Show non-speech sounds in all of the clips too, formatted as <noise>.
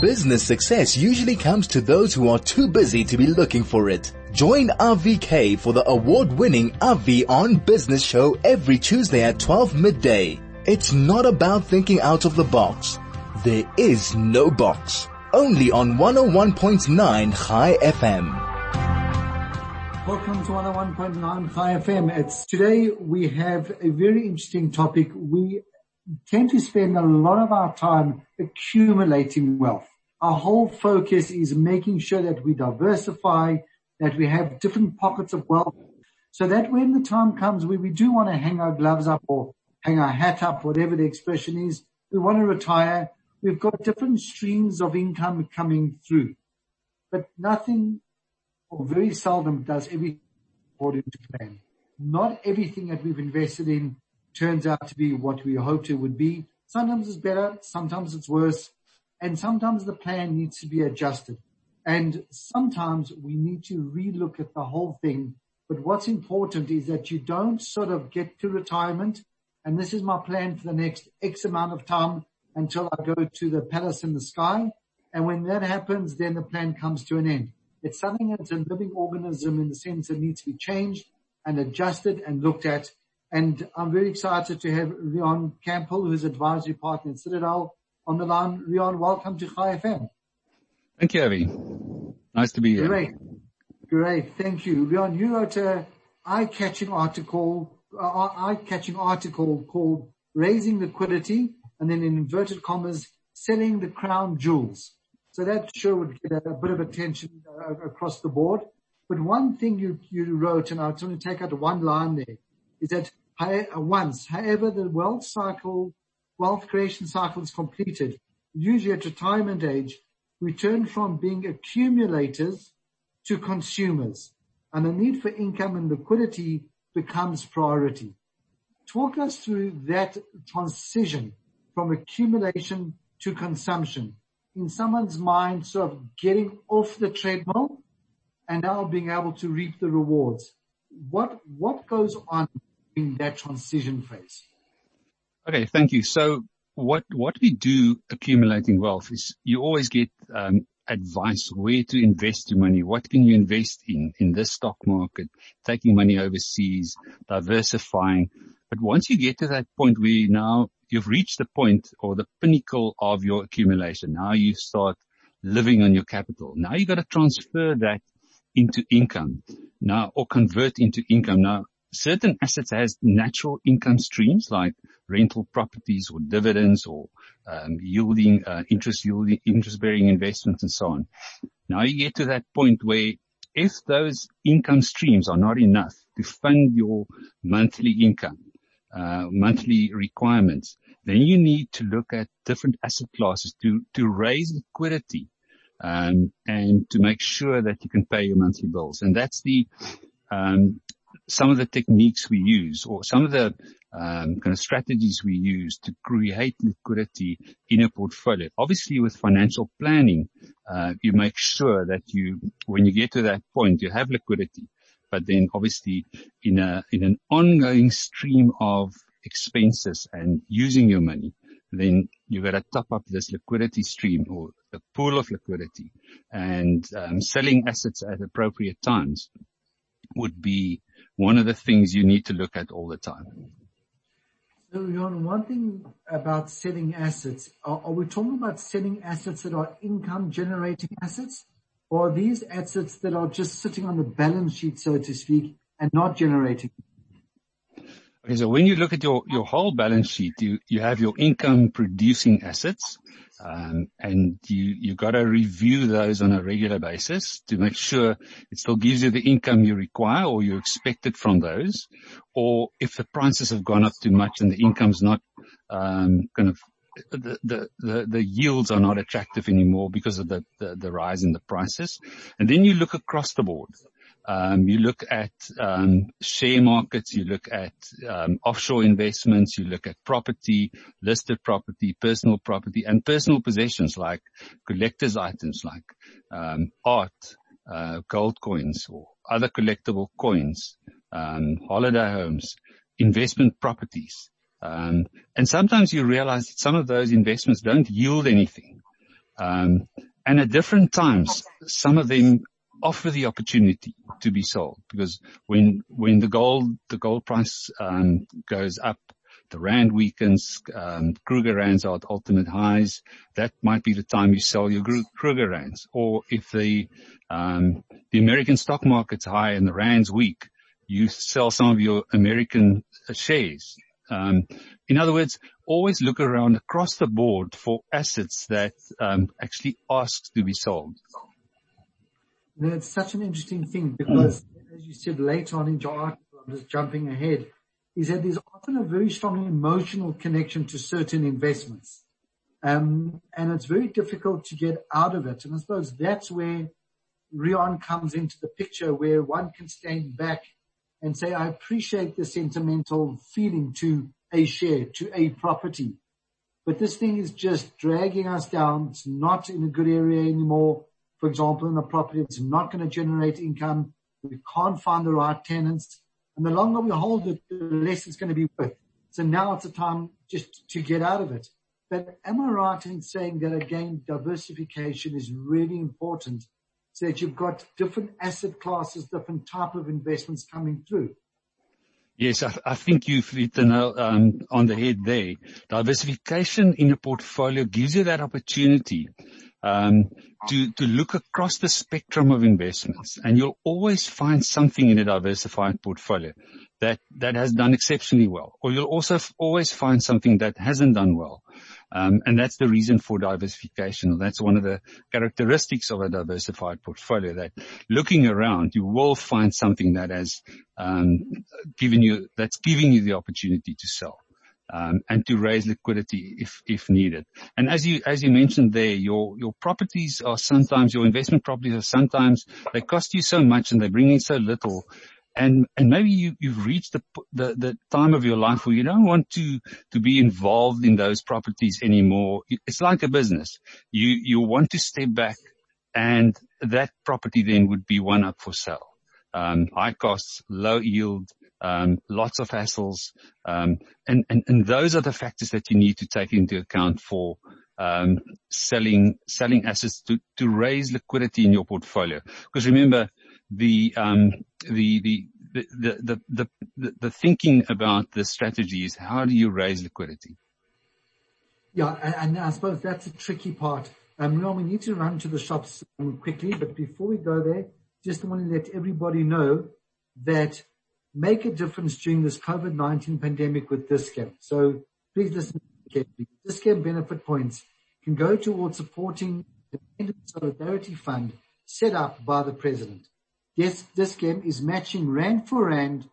Business success usually comes to those who are too busy to be looking for it. Join RVK for the award-winning RV on Business show every Tuesday at 12 midday. It's not about thinking out of the box. There is no box. Only on 101.9 Chai FM. Welcome to 101.9 Chai FM. It's today we have a very interesting topic. We tend to spend a lot of our time accumulating wealth. Our whole focus is making sure that we diversify, that we have different pockets of wealth so that when the time comes where we do want to hang our gloves up or hang our hat up, whatever the expression is, we want to retire, we've got different streams of income coming through. But nothing or very seldom does everything according to plan. Not everything that we've invested in turns out to be what we hoped it would be. Sometimes it's better, sometimes it's worse, and sometimes the plan needs to be adjusted. And sometimes we need to relook at the whole thing. But what's important is that you don't sort of get to retirement and this is my plan for the next X amount of time until I go to the palace in the sky. And when that happens, then the plan comes to an end. It's something that's a living organism in the sense that needs to be changed and adjusted and looked at. And I'm very excited to have Riaan Campbell, who's advisory partner in Citadel on the line. Riaan, welcome to Chai FM. Thank you, Avi. Nice to be here. Great. Great. Thank you. Riaan, you wrote a eye-catching article, uh, eye-catching article called Raising Liquidity and then in inverted commas, selling the crown jewels. So that sure would get a, a bit of attention uh, across the board. But one thing you, you wrote, and I just want to take out one line there, is that uh, once, however the wealth cycle, wealth creation cycle is completed, usually at retirement age, we turn from being accumulators to consumers and the need for income and liquidity becomes priority. Talk us through that transition from accumulation to consumption in someone's mind, sort of getting off the treadmill and now being able to reap the rewards. What, what goes on in that transition phase? Okay. Thank you. So what, what we do accumulating wealth is you always get, um, advice where to invest your money. What can you invest in, in this stock market, taking money overseas, diversifying. But once you get to that point where now you've reached the point or the pinnacle of your accumulation. Now you start living on your capital. Now you got to transfer that into income now or convert into income. Now certain assets has natural income streams like rental properties or dividends or um, yielding uh, interest yielding interest bearing investments and so on. Now you get to that point where if those income streams are not enough to fund your monthly income, uh, monthly requirements, then you need to look at different asset classes to, to raise liquidity, um, and to make sure that you can pay your monthly bills. And that's the, um, some of the techniques we use or some of the, um, kind of strategies we use to create liquidity in a portfolio. Obviously with financial planning, uh, you make sure that you, when you get to that point, you have liquidity but then obviously in a, in an ongoing stream of expenses and using your money, then you got to top up this liquidity stream or the pool of liquidity and um, selling assets at appropriate times would be one of the things you need to look at all the time. So, Jon, one thing about selling assets, are, are we talking about selling assets that are income generating assets? or these assets that are just sitting on the balance sheet, so to speak, and not generating? Okay, so when you look at your, your whole balance sheet, you, you have your income producing assets, um, and you, you gotta review those on a regular basis to make sure it still gives you the income you require or you expect it from those. Or if the prices have gone up too much and the income's not, um, kind of the, the, the, yields are not attractive anymore because of the, the, rise in the prices. And then you look across the board. Um, you look at um, share markets, you look at um, offshore investments, you look at property, listed property, personal property, and personal possessions like collector's items like um, art, uh, gold coins, or other collectible coins, holiday homes, investment properties. And sometimes you realize that some of those investments don't yield anything. Um, and at different times, some of them offer the opportunity to be sold because when when the gold the gold price um, goes up, the rand weakens, um, Kruger rands are at ultimate highs. That might be the time you sell your Kruger rands. Or if the um, the American stock market's high and the rand's weak, you sell some of your American uh, shares. Um, in other words, always look around across the board for assets that um, actually ask to be sold. Know, it's such an interesting thing because, as you said later on in your article, I'm just jumping ahead, is that there's often a very strong emotional connection to certain investments. Um, and it's very difficult to get out of it. And I suppose that's where Riaan comes into the picture where one can stand back and say, I appreciate the sentimental feeling to a share, to a property. But this thing is just dragging us down. It's not in a good area anymore. For example, in a property, it's not going to generate income. We can't find the right tenants. And the longer we hold it, the less it's going to be worth. So now it's a time just to get out of it. But am I right in saying that again, diversification is really important so that you've got different asset classes, different type of investments coming through? Yes, I, I think you've hit the nail um, on the head there. Diversification in a portfolio gives you that opportunity to to look across the spectrum of investments, and you'll always find something in a diversified portfolio that that has done exceptionally well, or you'll also always find something that hasn't done well. Um, and that's the reason for diversification. That's one of the characteristics of a diversified portfolio that looking around, you will find something that has, um, given you, that's giving you the opportunity to sell. Um, and to raise liquidity if, if needed. And as you, as you mentioned there, your, your properties are sometimes, your investment properties are sometimes, they cost you so much and they bring in so little and and maybe you you've reached the, the the time of your life where you don't want to to be involved in those properties anymore. It's like a business. You you want to step back, and that property then would be one up for sale. Um, high costs, low yield, um, lots of hassles, um, and, and and those are the factors that you need to take into account for um, selling selling assets to to raise liquidity in your portfolio. Because remember, the um, the, the the, the, the, the, thinking about the strategy is how do you raise liquidity? Yeah, and, I suppose that's a tricky part. Um, we need to run to the shops quickly, but before we go there, just want to let everybody know that make a difference during this COVID-19 pandemic with Dis-Chem. So please listen carefully. Dis-Chem benefit points can go towards supporting the Independent Solidarity Fund set up by the President. Yes, Dis-Chem is matching rand for rand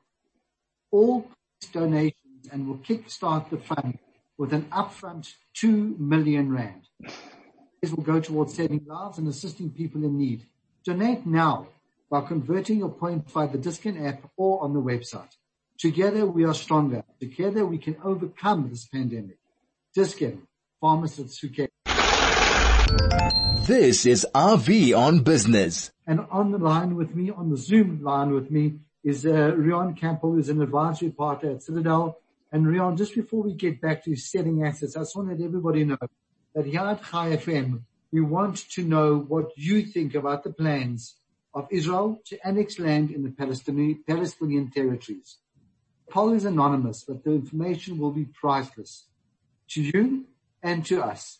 all donations and will kickstart the fund with an upfront 2 million rand. This will go towards saving lives and assisting people in need. Donate now by converting your point via the Dis-Chem app or on the website. Together we are stronger. Together we can overcome this pandemic. Dis-Chem, pharmacists who care. This is RV on Business. And on the line with me, on the Zoom line with me, is uh, Riaan Campbell, who's an advisory partner at Citadel. And Riaan, just before we get back to selling assets, I just want to let everybody know that here at Chai FM, we want to know what you think about the plans of Israel to annex land in the Palestinian, territories. Poll is anonymous, but the information will be priceless to you and to us.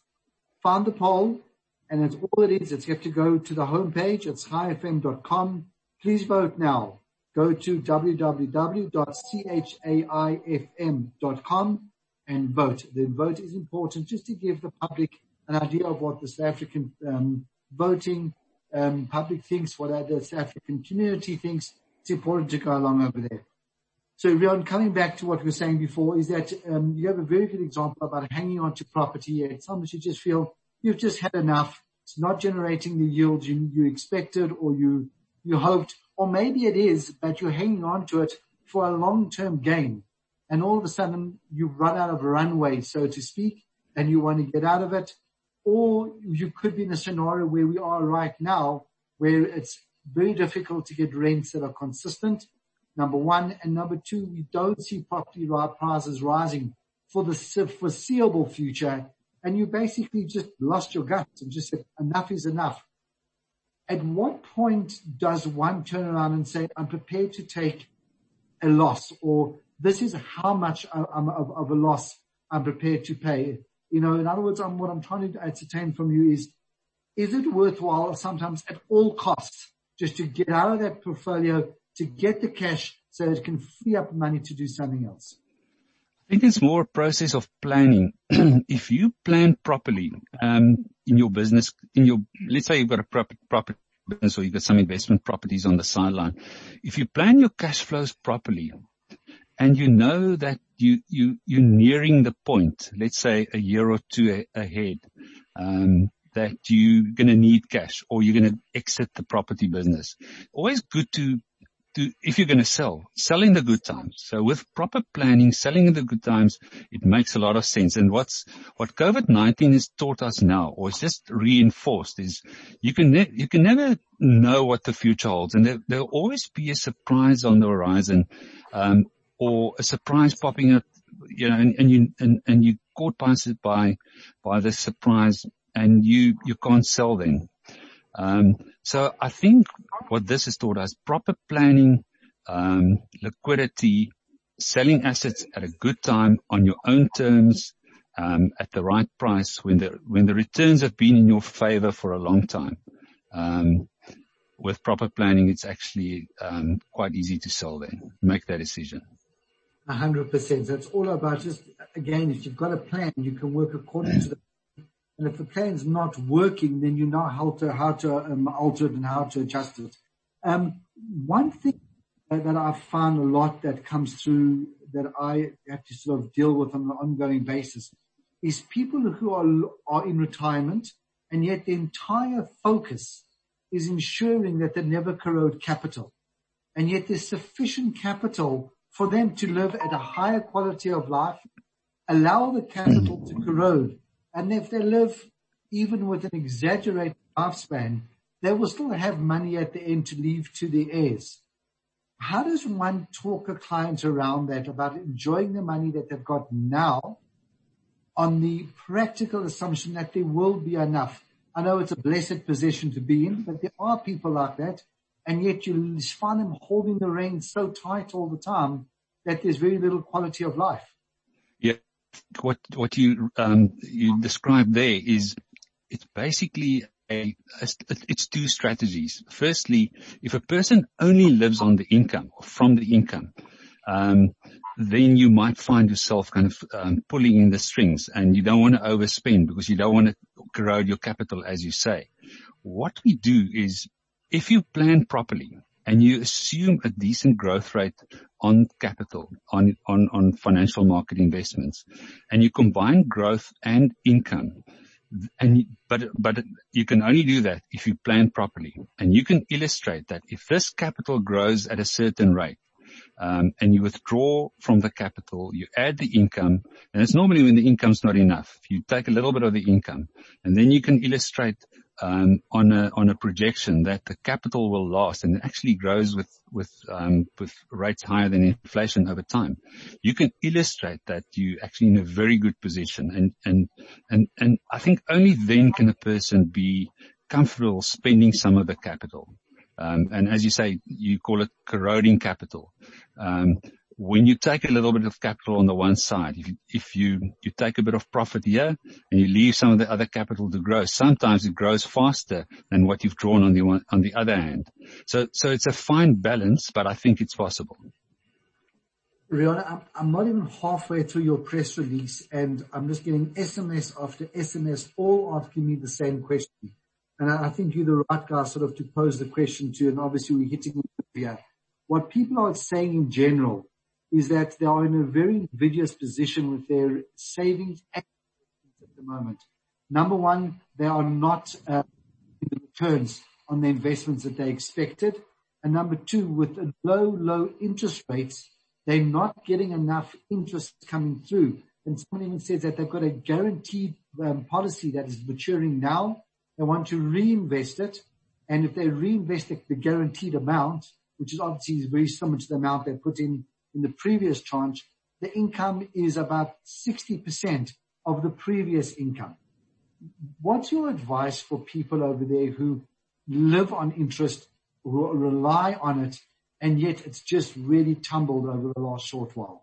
Find the poll and it's all it is. It's you have to go to the homepage. It's chaifm.com. Please vote now. Go to www.chaifm.com and vote. The vote is important just to give the public an idea of what the South African um, voting um, public thinks, what the South African community thinks. It's important to go along over there. So, Riaan, coming back to what we were saying before, is that um, you have a very good example about hanging on to property. At times you just feel you've just had enough. It's not generating the yield you, you expected or you, you hoped, or maybe it is, but you're hanging on to it for a long-term gain. And all of a sudden you run out of runway, so to speak, and you want to get out of it. Or you could be in a scenario where we are right now, where it's very difficult to get rents that are consistent. Number one. And number two, we don't see property prices rising for the foreseeable future and you basically just lost your guts and just said, enough is enough. At what point does one turn around and say, I'm prepared to take a loss or this is how much um, of, of a loss I'm prepared to pay? You know, in other words, I'm, what I'm trying to ascertain from you is, is it worthwhile sometimes at all costs just to get out of that portfolio, to get the cash so it can free up money to do something else? I think it's more a process of planning. <clears throat> if you plan properly, um, in your business, in your, let's say you've got a proper, property business or you've got some investment properties on the sideline. If you plan your cash flows properly and you know that you, you, you're nearing the point, let's say a year or two a, ahead, um, that you're going to need cash or you're going to exit the property business. Always good to to, if you're going to sell, sell in the good times. So with proper planning, selling in the good times, it makes a lot of sense. And what's, what COVID-19 has taught us now, or it's just reinforced is you can, ne- you can never know what the future holds. And there, there'll always be a surprise on the horizon, um, or a surprise popping up, you know, and, and you, and, and you caught by, by, by the surprise and you, you can't sell then. Um, so I think what this has taught us, proper planning, um, liquidity, selling assets at a good time on your own terms, um, at the right price when the, when the returns have been in your favor for a long time. Um, with proper planning, it's actually, um, quite easy to sell then, make that decision. A hundred percent. So it's all about just, again, if you've got a plan, you can work according to the and if the plan's not working, then you know how to, how to um, alter it and how to adjust it. Um, one thing that I've found a lot that comes through that I have to sort of deal with on an ongoing basis is people who are, are in retirement and yet the entire focus is ensuring that they never corrode capital. And yet there's sufficient capital for them to live at a higher quality of life, allow the capital to corrode and if they live even with an exaggerated lifespan, they will still have money at the end to leave to their heirs. How does one talk a client around that about enjoying the money that they've got now on the practical assumption that there will be enough? I know it's a blessed position to be in, but there are people like that. And yet you find them holding the reins so tight all the time that there's very little quality of life Yeah, what what you um, you described there is it's basically a, a, it's two strategies. Firstly, if a person only lives on the income or from the income, um, then you might find yourself kind of um, pulling in the strings, and you don't want to overspend because you don't want to corrode your capital, as you say. What we do is, if you plan properly, and you assume a decent growth rate on capital, on, on, on financial market investments, and you combine growth and income, and but but you can only do that if you plan properly, and you can illustrate that if this capital grows at a certain rate, um, and you withdraw from the capital, you add the income, and it's normally when the income's not enough. You take a little bit of the income, and then you can illustrate on a on a projection that the capital will last and it actually grows with with um, with rates higher than inflation over time. You can illustrate that you're actually in a very good position, and and and and I think only then can a person be comfortable spending some of the capital. Um, and as you say, you call it corroding capital. When you take a little bit of capital on the one side, if you, if you, you take a bit of profit here and you leave some of the other capital to grow, sometimes it grows faster than what you've drawn on the one, on the other hand. So, so it's a fine balance, but I think it's possible. Riaan, I'm, not even halfway through your press release and I'm just getting SMS after SMS all asking me the same question. And I, I think you're the right guy sort of to pose the question to, and obviously we're hitting here. What people are saying in general is that they are in a very invidious position with their savings at the moment. Number one, they are not uh, the returns on the investments that they expected. And number two, with low, low interest rates, they're not getting enough interest coming through. And someone even says that they've got a guaranteed um, policy that is maturing now. They want to reinvest it. And if they reinvest the guaranteed amount, which is obviously very similar to the amount they put in in the previous tranche, the income is about 60% of the previous income. What's your advice for people over there who live on interest, who rely on it, and yet it's just really tumbled over the last short while?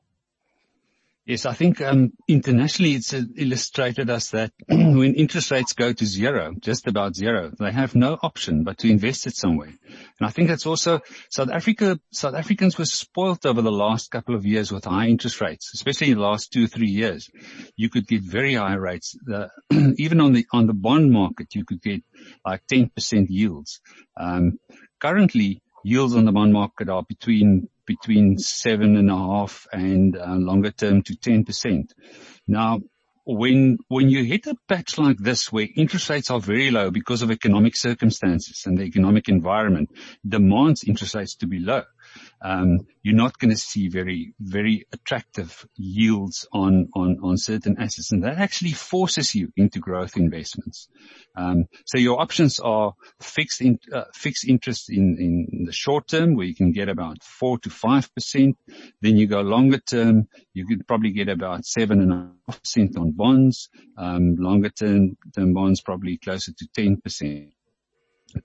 Yes, I think um, internationally it's illustrated us that <clears throat> when interest rates go to zero, just about zero, they have no option but to invest it somewhere. And I think that's also South Africa. South Africans were spoilt over the last couple of years with high interest rates, especially in the last two three years. You could get very high rates. <clears throat> Even on the on the bond market, you could get like 10% yields. Um, currently, yields on the bond market are between between seven and a half and uh, longer term to 10%. Now, when when you hit a patch like this where interest rates are very low because of economic circumstances and the economic environment demands interest rates to be low, you're not going to see very, very attractive yields on, on, on certain assets. And that actually forces you into growth investments. Um, so your options are fixed in, uh, fixed interest in, in the short term where you can get about four to five percent. Then you go longer term, you could probably get about seven and a half percent on bonds. Um, longer term, term bonds probably closer to 10 percent.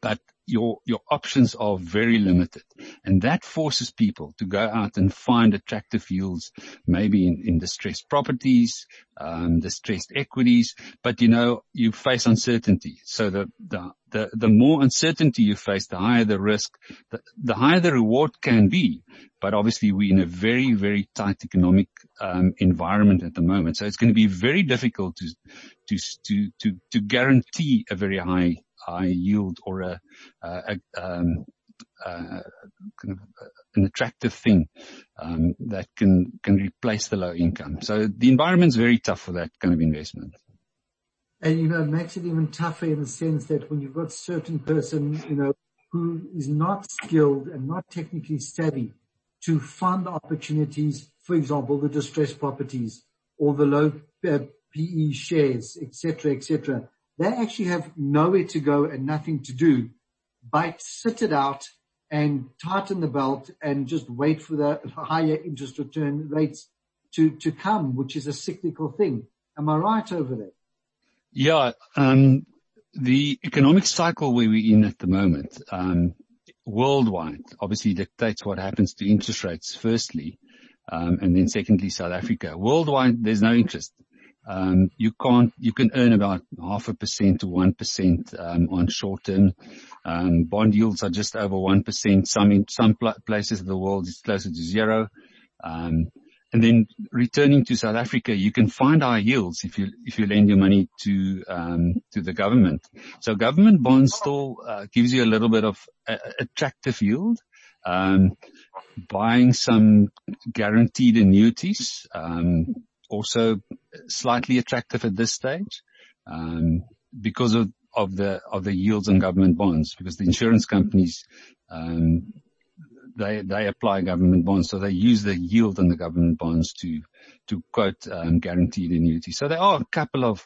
But your, your options are very limited. And that forces people to go out and find attractive yields, maybe in, in distressed properties, um, distressed equities, but you know, you face uncertainty. So the, the, the, the more uncertainty you face, the higher the risk, the, the higher the reward can be. But obviously we're in a very, very tight economic um, environment at the moment. So it's going to be very difficult to, to, to, to, to guarantee a very high high yield or a, a, um, uh, kind of an attractive thing um, that can can replace the low income. So the environment's very tough for that kind of investment. And you know, it makes it even tougher in the sense that when you've got certain person, you know, who is not skilled and not technically savvy to fund opportunities, for example, the distressed properties or the low uh, PE shares, etc., etc they actually have nowhere to go and nothing to do but sit it out and tighten the belt and just wait for the <laughs> higher interest return rates to, to come, which is a cyclical thing. Am I right over there? Yeah. Um, the economic cycle where we're in at the moment, um, worldwide obviously dictates what happens to interest rates firstly, um, and then secondly South Africa. Worldwide, there's no interest. Um, you can't, you can earn about half a percent to 1% um, on short term. Um, bond yields are just over 1%. Some in some places of the world it's closer to zero. And then returning to South Africa, you can find high yields if you if you lend your money to to the government. So government bonds still uh, gives you a little bit of attractive yield. Buying some guaranteed annuities, also slightly attractive at this stage um, because of, of the of the yields on government bonds. Because the insurance companies um, they they apply government bonds, so they use the yield on the government bonds to to quote um, guaranteed annuity. So there are a couple of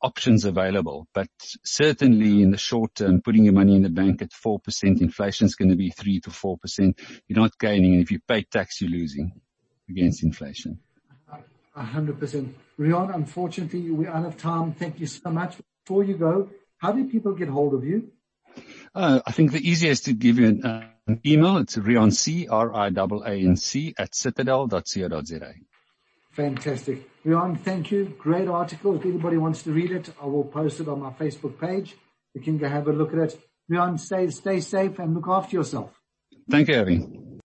options available, but certainly in the short term, putting your money in the bank at four percent, inflation is going to be three to four percent. You're not gaining, and if you pay tax, you're losing against inflation. 100%. Riaan, unfortunately, we're out of time. Thank you so much. Before you go, how do people get hold of you? Uh, I think the easiest to give you an, uh, an email. It's Riaan C, R-I-A-A-N-C at citadel.co.za. Fantastic. Riaan, thank you. Great article. If anybody wants to read it, I will post it on my Facebook page. You can go have a look at it. Riaan, stay, stay safe and look after yourself. Thank you, Abby.